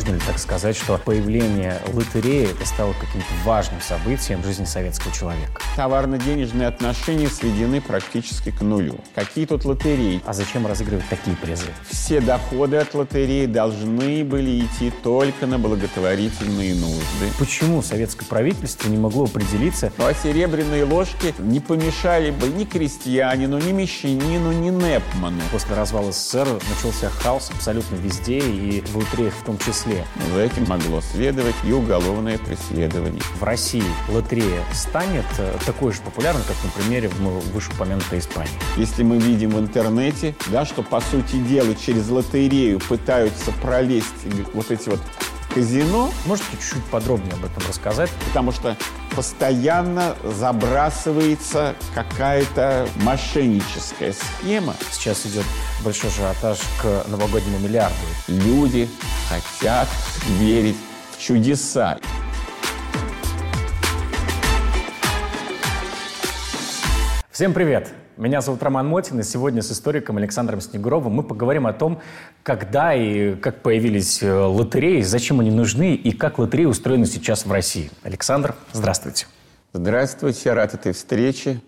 Можно ли так сказать, что появление лотереи стало каким-то важным событием в жизни советского человека? Товарно-денежные отношения сведены практически к нулю. Какие тут лотереи? А зачем разыгрывать такие призы? Все доходы от лотереи должны были идти только на благотворительные нужды. Почему советское правительство не могло определиться? Ну, а серебряные ложки не помешали бы ни крестьянину, ни мещанину, ни Непману. После развала СССР начался хаос абсолютно везде, и в лотереях в том числе. За этим могло следовать и уголовное преследование. В России лотерея станет э, такой же популярной, как на примере вышеупомянутой Испании. Если мы видим в интернете, да, что, по сути дела, через лотерею пытаются пролезть вот эти вот казино. Можете чуть-чуть подробнее об этом рассказать? Потому что постоянно забрасывается какая-то мошенническая схема. Сейчас идет большой ажиотаж к новогоднему миллиарду. Люди хотят верить в чудеса. Всем привет! Меня зовут Роман Мотин, и сегодня с историком Александром Снегуровым мы поговорим о том, когда и как появились э, лотереи, зачем они нужны и как лотереи устроены сейчас в России. Александр, здравствуйте. Здравствуйте, рад этой встрече.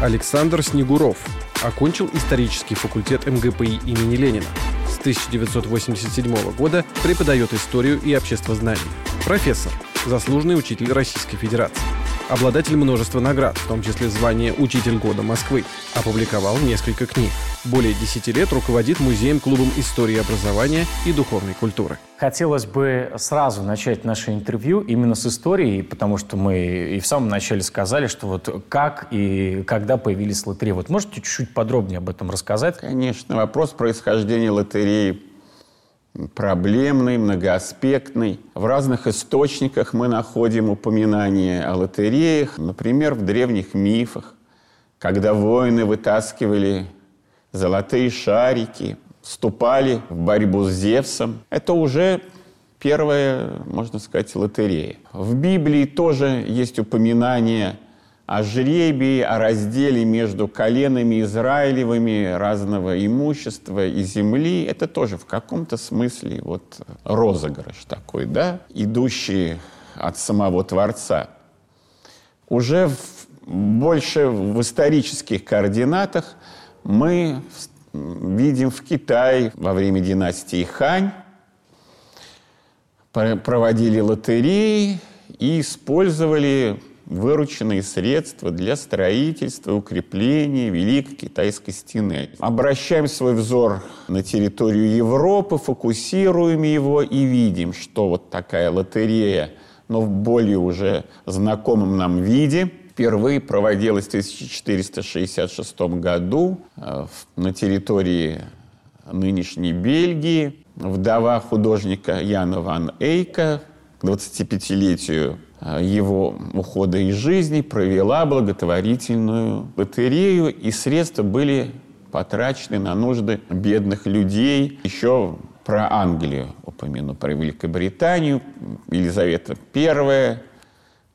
Александр Снегуров окончил исторический факультет МГПИ имени Ленина. С 1987 года преподает историю и обществознание. Профессор, заслуженный учитель Российской Федерации обладатель множества наград, в том числе звание «Учитель года Москвы». Опубликовал несколько книг. Более 10 лет руководит музеем-клубом истории образования и духовной культуры. Хотелось бы сразу начать наше интервью именно с истории, потому что мы и в самом начале сказали, что вот как и когда появились лотереи. Вот можете чуть-чуть подробнее об этом рассказать? Конечно. Вопрос происхождения лотереи проблемный, многоаспектный. В разных источниках мы находим упоминания о лотереях, например, в древних мифах, когда воины вытаскивали золотые шарики, вступали в борьбу с Зевсом. Это уже первая, можно сказать, лотерея. В Библии тоже есть упоминания о жребии, о разделе между коленами Израилевыми разного имущества и земли. Это тоже в каком-то смысле вот розыгрыш такой, да, идущий от самого Творца. Уже в, больше в исторических координатах мы видим в Китае во время династии Хань проводили лотереи и использовали вырученные средства для строительства, укрепления Великой Китайской стены. Обращаем свой взор на территорию Европы, фокусируем его и видим, что вот такая лотерея, но в более уже знакомом нам виде, впервые проводилась в 1466 году э, на территории нынешней Бельгии. Вдова художника Яна ван Эйка к 25-летию Э, его ухода из жизни провела благотворительную лотерею, и средства были потрачены на нужды бедных людей. Еще про Англию упомяну, про Великобританию. Елизавета I,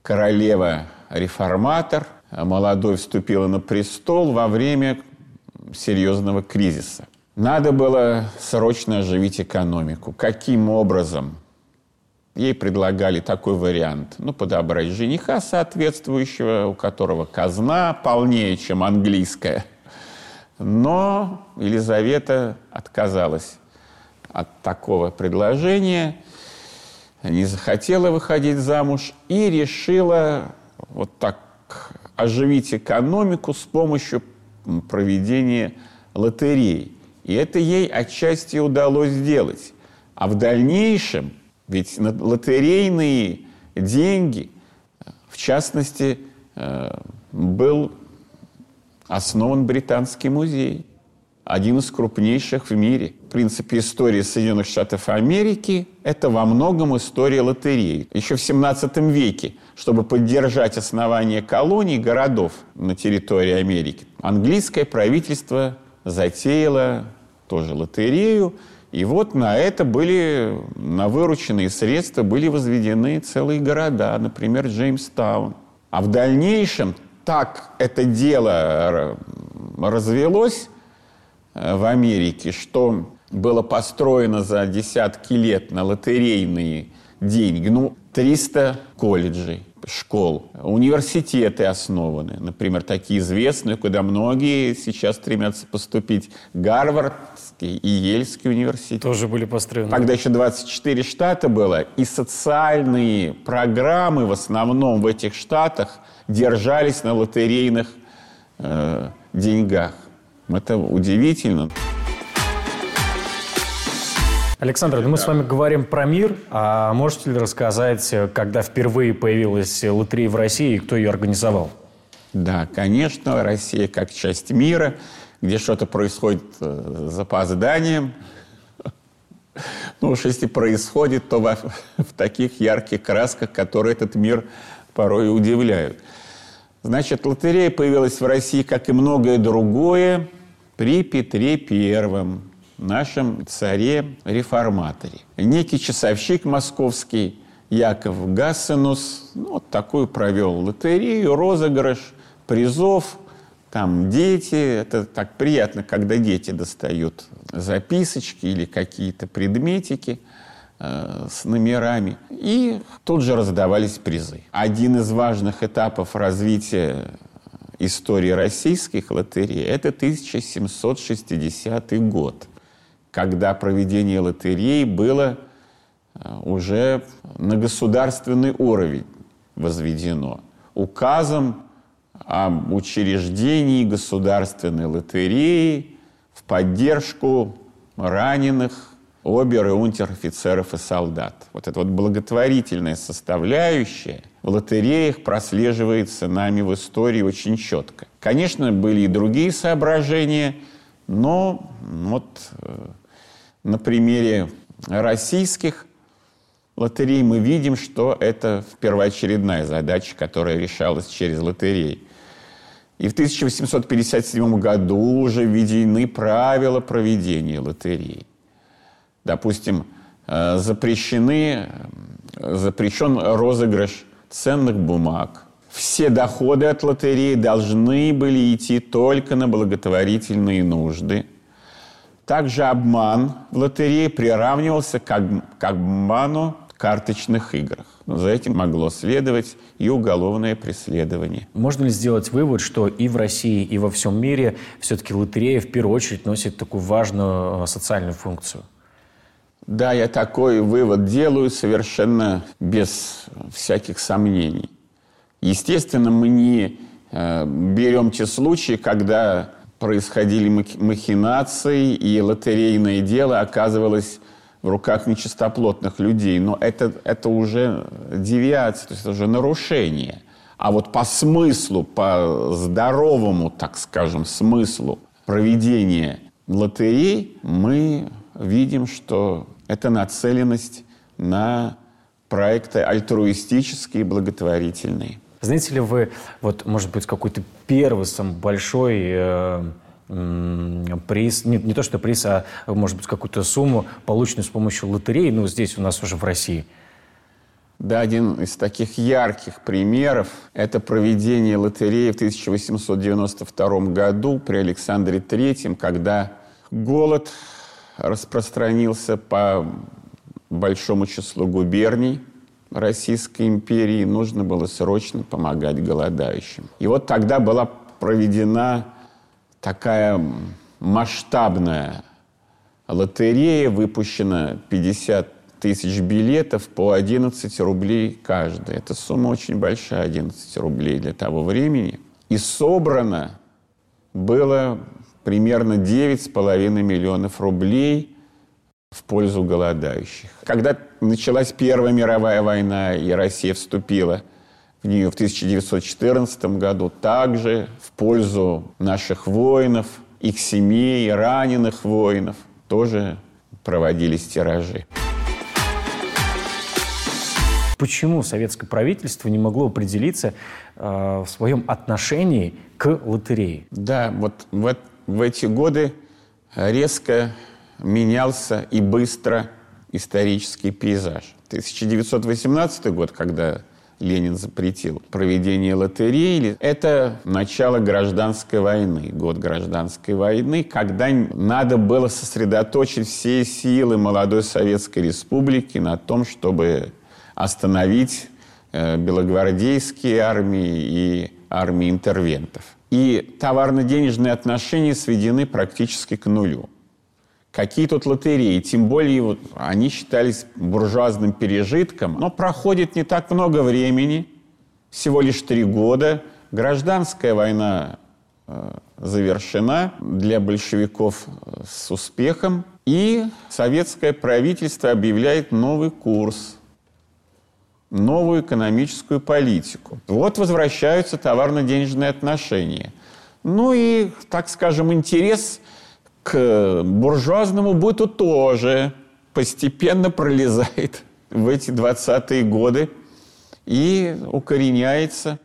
королева-реформатор, молодой вступила на престол во время серьезного кризиса. Надо было срочно оживить экономику. Каким образом? Ей предлагали такой вариант. Ну, подобрать жениха соответствующего, у которого казна полнее, чем английская. Но Елизавета отказалась от такого предложения, не захотела выходить замуж и решила вот так оживить экономику с помощью проведения лотерей. И это ей отчасти удалось сделать. А в дальнейшем – ведь лотерейные деньги, в частности, э, был основан Британский музей, один из крупнейших в мире. В принципе, история Соединенных Штатов Америки – это во многом история лотерей. Еще в 17 веке, чтобы поддержать основание колоний, городов на территории Америки, английское правительство затеяло тоже лотерею – и вот на это были, на вырученные средства были возведены целые города, например, Джеймстаун. А в дальнейшем так это дело развелось э, в Америке, что было построено за десятки лет на лотерейные деньги. Ну, 300 колледжей, школ, университеты основаны, например, такие известные, куда многие сейчас стремятся поступить. Гарвардский и Ельский университет. Тоже были построены. Тогда еще 24 штата было, и социальные программы в основном в этих штатах держались на лотерейных э, деньгах. Это удивительно. Александр, ну мы с вами говорим про мир, а можете ли рассказать, когда впервые появилась лотерея в России и кто ее организовал? Да, конечно, Россия как часть мира, где что-то происходит э, с запозданием. Ну уж если происходит, то во, в таких ярких красках, которые этот мир порой удивляют. Значит, лотерея появилась в России, как и многое другое, при Петре Первом, нашем царе-реформаторе. Некий часовщик московский Яков Гассенус ну, вот такую провел лотерею, розыгрыш призов, там дети, это так приятно, когда дети достают записочки или какие-то предметики э, с номерами. И тут же раздавались призы. Один из важных этапов развития истории российских лотерей – это 1760 год – когда проведение лотерей было э, уже на государственный уровень возведено. Указом об учреждении государственной лотереи в поддержку раненых обер- и унтер-офицеров и солдат. Вот эта вот благотворительная составляющая в лотереях прослеживается нами в истории очень четко. Конечно, были и другие соображения, но вот э, на примере российских лотерей мы видим, что это первоочередная задача, которая решалась через лотереи. И в 1857 году уже введены правила проведения лотерей. Допустим, э, запрещены, э, запрещен розыгрыш ценных бумаг. Все доходы от лотереи должны были идти только на благотворительные нужды – также обман в лотерее приравнивался к, к обману в карточных играх. Но за этим могло следовать и уголовное преследование. Можно ли сделать вывод, что и в России, и во всем мире все-таки лотерея в первую очередь носит такую важную э, социальную функцию? Да, я такой вывод делаю совершенно без всяких сомнений. Естественно, мы не э, берем те случаи, когда происходили махинации, и лотерейное дело оказывалось в руках нечистоплотных людей. Но это, это уже девиация, то есть это уже нарушение. А вот по смыслу, по здоровому, так скажем, смыслу проведения лотерей мы видим, что это нацеленность на проекты альтруистические, благотворительные. Знаете ли вы, вот, может быть, какой-то первый, самый большой э, приз, не, не то что приз, а, может быть, какую-то сумму, полученную с помощью лотереи, ну, здесь у нас уже в России? Да, один из таких ярких примеров – это проведение лотереи в 1892 году при Александре III, когда голод распространился по большому числу губерний – Российской империи, нужно было срочно помогать голодающим. И вот тогда была проведена такая масштабная лотерея, выпущено 50 тысяч билетов по 11 рублей каждый. Эта сумма очень большая, 11 рублей для того времени. И собрано было примерно 9,5 миллионов рублей – в пользу голодающих. Когда началась Первая мировая война, и Россия вступила в нее в 1914 году, также в пользу наших воинов, их семей, раненых воинов, тоже проводились тиражи. Почему советское правительство не могло определиться э, в своем отношении к лотерее? Да, вот в, в эти годы резко менялся и быстро исторический пейзаж. 1918 год, когда Ленин запретил проведение лотереи. Это начало гражданской войны, год гражданской войны, когда надо было сосредоточить все силы молодой Советской Республики на том, чтобы остановить э, белогвардейские армии и армии интервентов. И товарно-денежные отношения сведены практически к нулю. Какие тут лотереи? Тем более вот, они считались буржуазным пережитком. Но проходит не так много времени, всего лишь три года. Гражданская война э, завершена для большевиков э, с успехом. И советское правительство объявляет новый курс, новую экономическую политику. Вот возвращаются товарно-денежные отношения. Ну и, так скажем, интерес – к буржуазному быту тоже постепенно пролезает в эти 20-е годы и укореняется.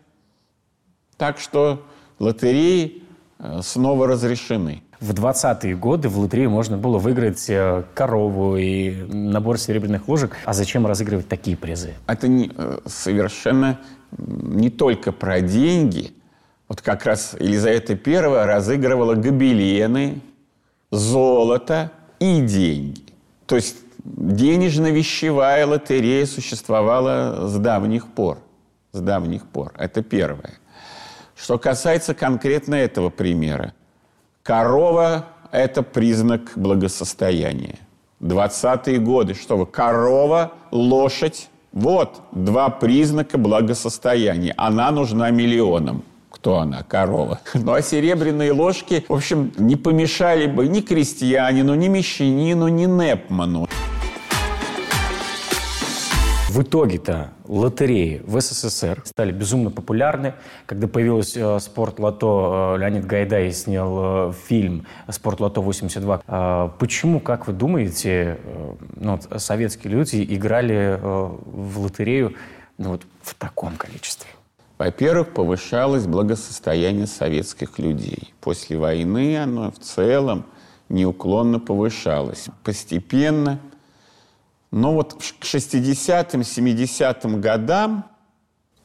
Так что лотереи э, снова разрешены. В 20-е годы в лотерее можно было выиграть э, корову и набор серебряных ложек. А зачем разыгрывать такие призы? Это не, э, совершенно не только про деньги. Вот как раз Елизавета I разыгрывала гобелены, золото и деньги. То есть денежно-вещевая лотерея существовала с давних пор. С давних пор. Это первое. Что касается конкретно этого примера. Корова – это признак благосостояния. 20-е годы, что вы, корова, лошадь – вот два признака благосостояния. Она нужна миллионам кто она, корова. Ну а серебряные ложки, в общем, не помешали бы ни крестьянину, ни мещанину, ни Непману. В итоге-то лотереи в СССР стали безумно популярны. Когда появилась э, «Спорт-лото», э, Леонид Гайдай снял э, фильм «Спорт-лото-82». Э, почему, как вы думаете, э, ну, вот, советские люди играли э, в лотерею ну, вот, в таком количестве? Во-первых, повышалось благосостояние советских людей. После войны оно в целом неуклонно повышалось. Постепенно. Но вот к 60-м, 70-м годам,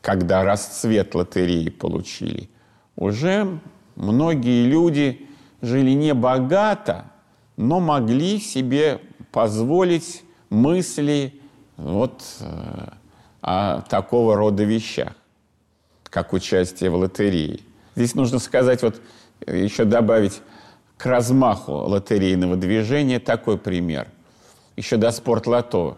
когда расцвет лотереи получили, уже многие люди жили не богато, но могли себе позволить мысли вот э, о такого рода вещах как участие в лотерее. Здесь нужно сказать, вот еще добавить к размаху лотерейного движения такой пример. Еще до спортлото.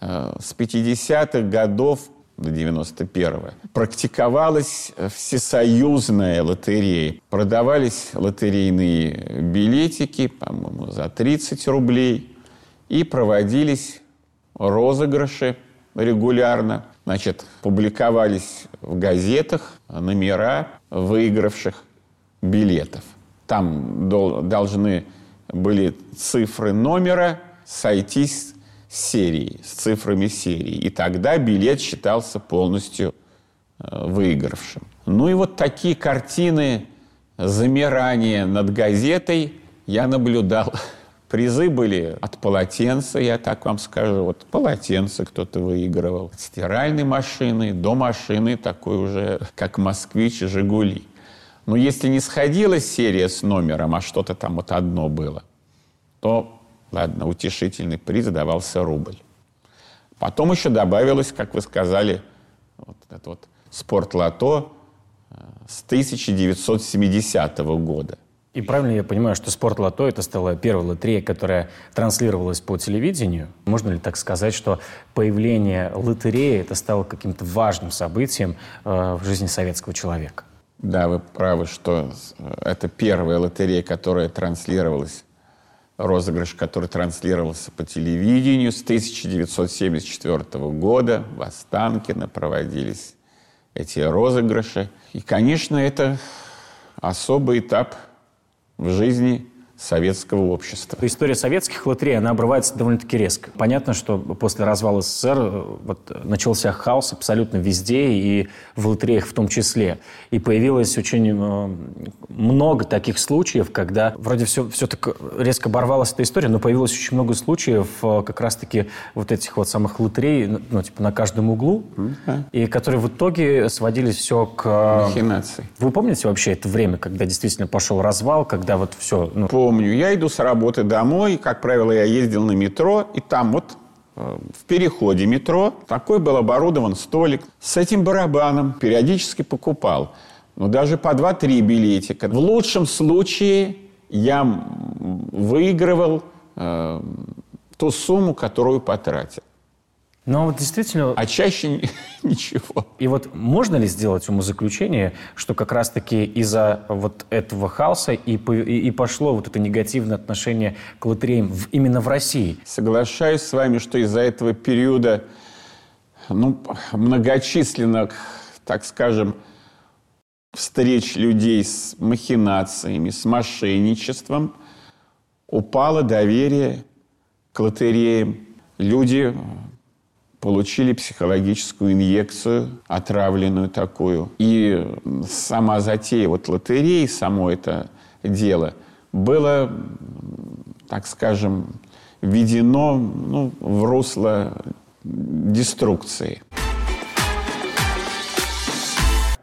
Э, с 50-х годов до 91-го практиковалась всесоюзная лотерея. Продавались лотерейные билетики, по-моему, за 30 рублей. И проводились розыгрыши регулярно. Значит, публиковались в газетах номера выигравших билетов. Там должны были цифры номера сойтись с серией, с цифрами серии. И тогда билет считался полностью э, выигравшим. Ну и вот такие картины замирания над газетой я наблюдал Призы были от полотенца, я так вам скажу. Вот полотенце кто-то выигрывал. От стиральной машины до машины такой уже, как «Москвич» и «Жигули». Но если не сходилась серия с номером, а что-то там вот одно было, то, ладно, утешительный приз давался рубль. Потом еще добавилось, как вы сказали, вот это вот спортлото э, с 1970 года. И правильно я понимаю, что спорт лото это стала первая лотерея, которая транслировалась по телевидению? Можно ли так сказать, что появление лотереи это стало каким-то важным событием э, в жизни советского человека? Да, вы правы, что это первая лотерея, которая транслировалась, розыгрыш, который транслировался по телевидению с 1974 года. В Останкино проводились эти розыгрыши. И, конечно, это особый этап в жизни советского общества. История советских лотерей, она обрывается довольно-таки резко. Понятно, что после развала СССР э, вот, начался хаос абсолютно везде, и в лотереях в том числе. И появилось очень э, много таких случаев, когда вроде все, все так резко оборвалась эта история, но появилось очень много случаев э, как раз-таки вот этих вот самых лотерей, ну, типа на каждом углу, mm-hmm. и которые в итоге сводились все к... Махинации. Вы помните вообще это время, когда действительно пошел развал, когда вот все... Ну... Помню. Я иду с работы домой, как правило, я ездил на метро, и там вот э, в переходе метро такой был оборудован столик с этим барабаном. Периодически покупал. Но даже по 2-3 билетика. В лучшем случае я выигрывал э, ту сумму, которую потратил. Но вот действительно... А чаще ничего. И вот можно ли сделать умозаключение, что как раз-таки из-за вот этого хаоса и, и, пошло вот это негативное отношение к лотереям в, именно в России? Соглашаюсь с вами, что из-за этого периода ну, многочисленных, так скажем, встреч людей с махинациями, с мошенничеством упало доверие к лотереям. Люди получили психологическую инъекцию, отравленную такую. И сама затея вот лотереи, само это дело, было, так скажем, введено ну, в русло деструкции.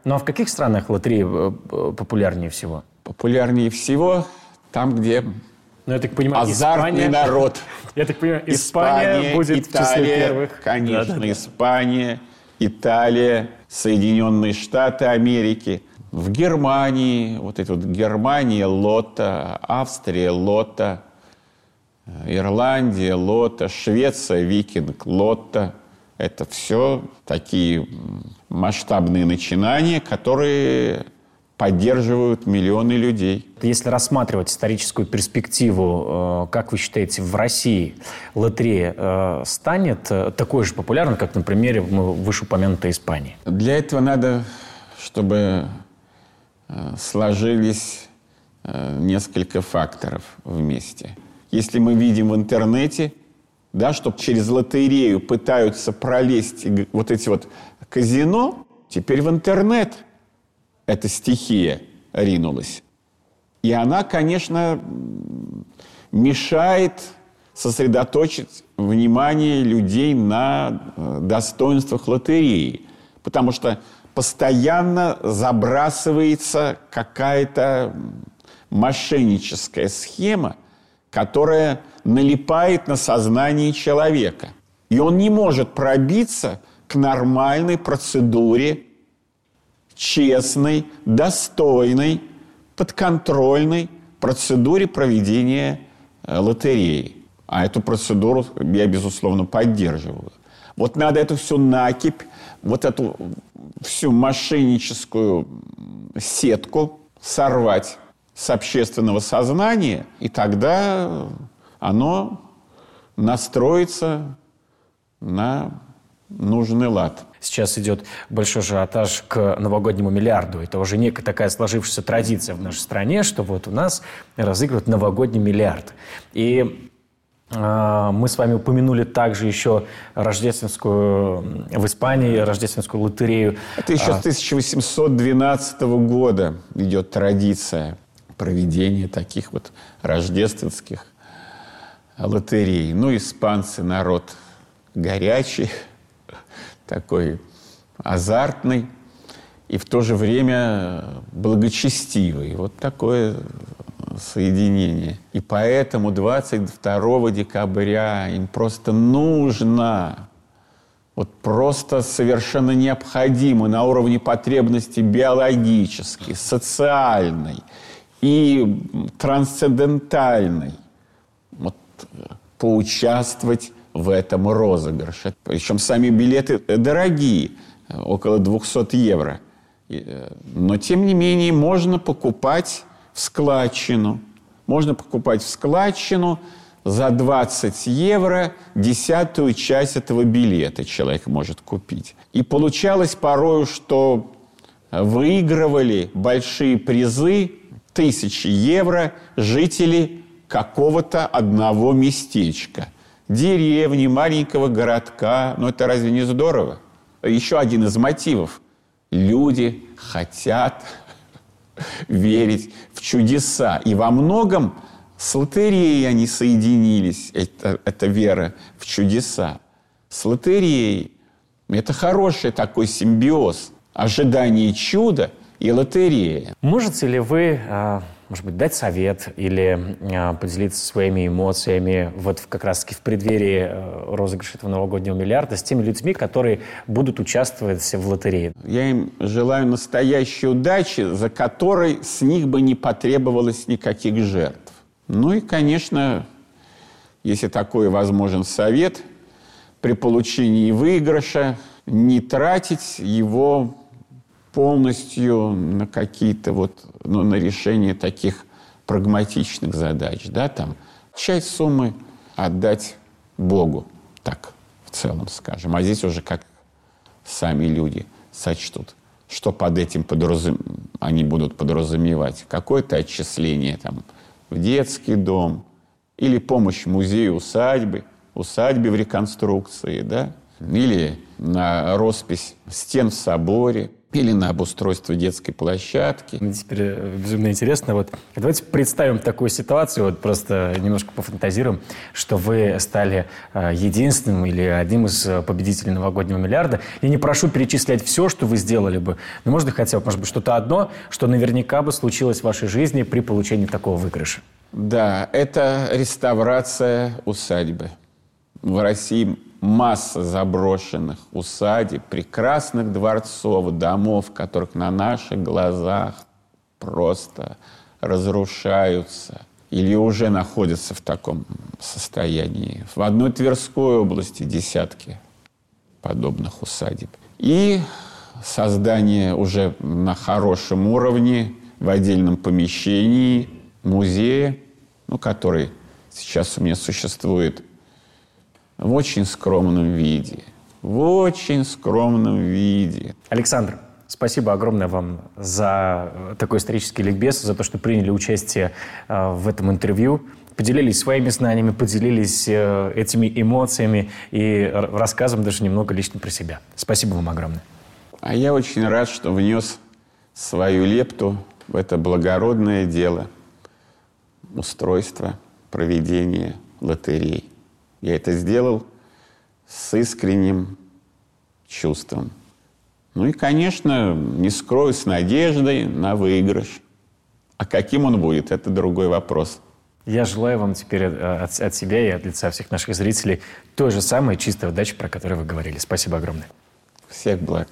Ну а в каких странах лотереи э, популярнее всего? Популярнее всего там, где ну, я так понимаю, Азартный Испания... народ. Я так понимаю, Испания, Испания будет Италия, в числе первых. Конечно, да, да. Испания, Италия, Соединенные Штаты Америки. В Германии, вот это вот Германия, Лота, Австрия, Лота, Ирландия, Лота, Швеция, Викинг, Лота. Это все такие масштабные начинания, которые поддерживают миллионы людей. Если рассматривать историческую перспективу, э, как вы считаете, в России лотерея э, станет э, такой же популярной, как на примере вышеупомянутой Испании? Для этого надо, чтобы сложились несколько факторов вместе. Если мы видим в интернете, да, что через лотерею пытаются пролезть вот эти вот казино, теперь в интернет – эта стихия ринулась. И она, конечно, мешает сосредоточить внимание людей на э, достоинствах лотереи. Потому что постоянно забрасывается какая-то мошенническая схема, которая налипает на сознание человека. И он не может пробиться к нормальной процедуре честной, достойной, подконтрольной процедуре проведения э, лотереи. А эту процедуру я, безусловно, поддерживаю. Вот надо эту всю накипь, вот эту всю мошенническую сетку сорвать с общественного сознания, и тогда оно настроится на нужный лад. Сейчас идет большой ажиотаж к новогоднему миллиарду. Это уже некая такая сложившаяся традиция в нашей стране, что вот у нас разыгрывают новогодний миллиард. И э, мы с вами упомянули также еще рождественскую в Испании, рождественскую лотерею. Это еще с 1812 года идет традиция проведения таких вот рождественских лотерей. Ну, испанцы народ горячий, такой азартный и в то же время благочестивый. Вот такое соединение. И поэтому 22 декабря им просто нужно, вот просто совершенно необходимо на уровне потребности биологической, социальной и трансцендентальной вот, поучаствовать в этом розыгрыше. Причем сами билеты дорогие, около 200 евро. Э, но, тем не менее, можно покупать в складчину. Можно покупать в складчину за 20 евро десятую часть этого билета человек может купить. И получалось порою, что выигрывали большие призы, тысячи евро, жители какого-то одного местечка, деревни, маленького городка. Но это разве не здорово? Еще один из мотивов. Люди хотят верить в чудеса. И во многом с лотереей они соединились, это, это вера в чудеса. С лотереей. Это хороший такой симбиоз. Ожидание чуда и лотерея. Можете ли вы а, может быть, дать совет или э, поделиться своими эмоциями вот как раз-таки в преддверии э, розыгрыша этого новогоднего миллиарда с теми людьми, которые будут участвовать в лотерее? Я им желаю настоящей удачи, за которой с них бы не потребовалось никаких жертв. Ну и, конечно, если такой возможен совет, при получении выигрыша не тратить его полностью на какие-то вот, ну, на решение таких прагматичных задач, да, там, часть суммы отдать Богу, так, в целом, скажем. А здесь уже как сами люди сочтут, что под этим подразум... они будут подразумевать. Какое-то отчисление там в детский дом или помощь музею усадьбы, усадьбе в реконструкции, да, или на роспись стен в соборе – или на обустройство детской площадки. Мне теперь э, безумно интересно. Вот давайте представим такую ситуацию, вот просто немножко пофантазируем, что вы стали э, единственным или одним из э, победителей новогоднего миллиарда. Я не прошу перечислять все, что вы сделали бы, но можно хотя бы, может быть, что-то одно, что наверняка бы случилось в вашей жизни при получении такого выигрыша. Да, это реставрация усадьбы. В России масса заброшенных усадеб, прекрасных дворцов, домов, которых на наших глазах просто разрушаются или уже находятся в таком состоянии. В одной Тверской области десятки подобных усадеб. И создание уже на хорошем уровне в отдельном помещении музея, ну, который сейчас у меня существует в очень скромном виде. В очень скромном виде. Александр, спасибо огромное вам за такой исторический ликбез, за то, что приняли участие э, в этом интервью поделились своими знаниями, поделились э, этими эмоциями и рассказом даже немного лично про себя. Спасибо вам огромное. А я очень рад, что внес свою лепту в это благородное дело устройства проведения лотерей. Я это сделал с искренним чувством. Ну и, конечно, не скрою, с надеждой на выигрыш. А каким он будет, это другой вопрос. Я желаю вам теперь от, от себя и от лица всех наших зрителей той же самой чистой удачи, про которую вы говорили. Спасибо огромное. Всех благ.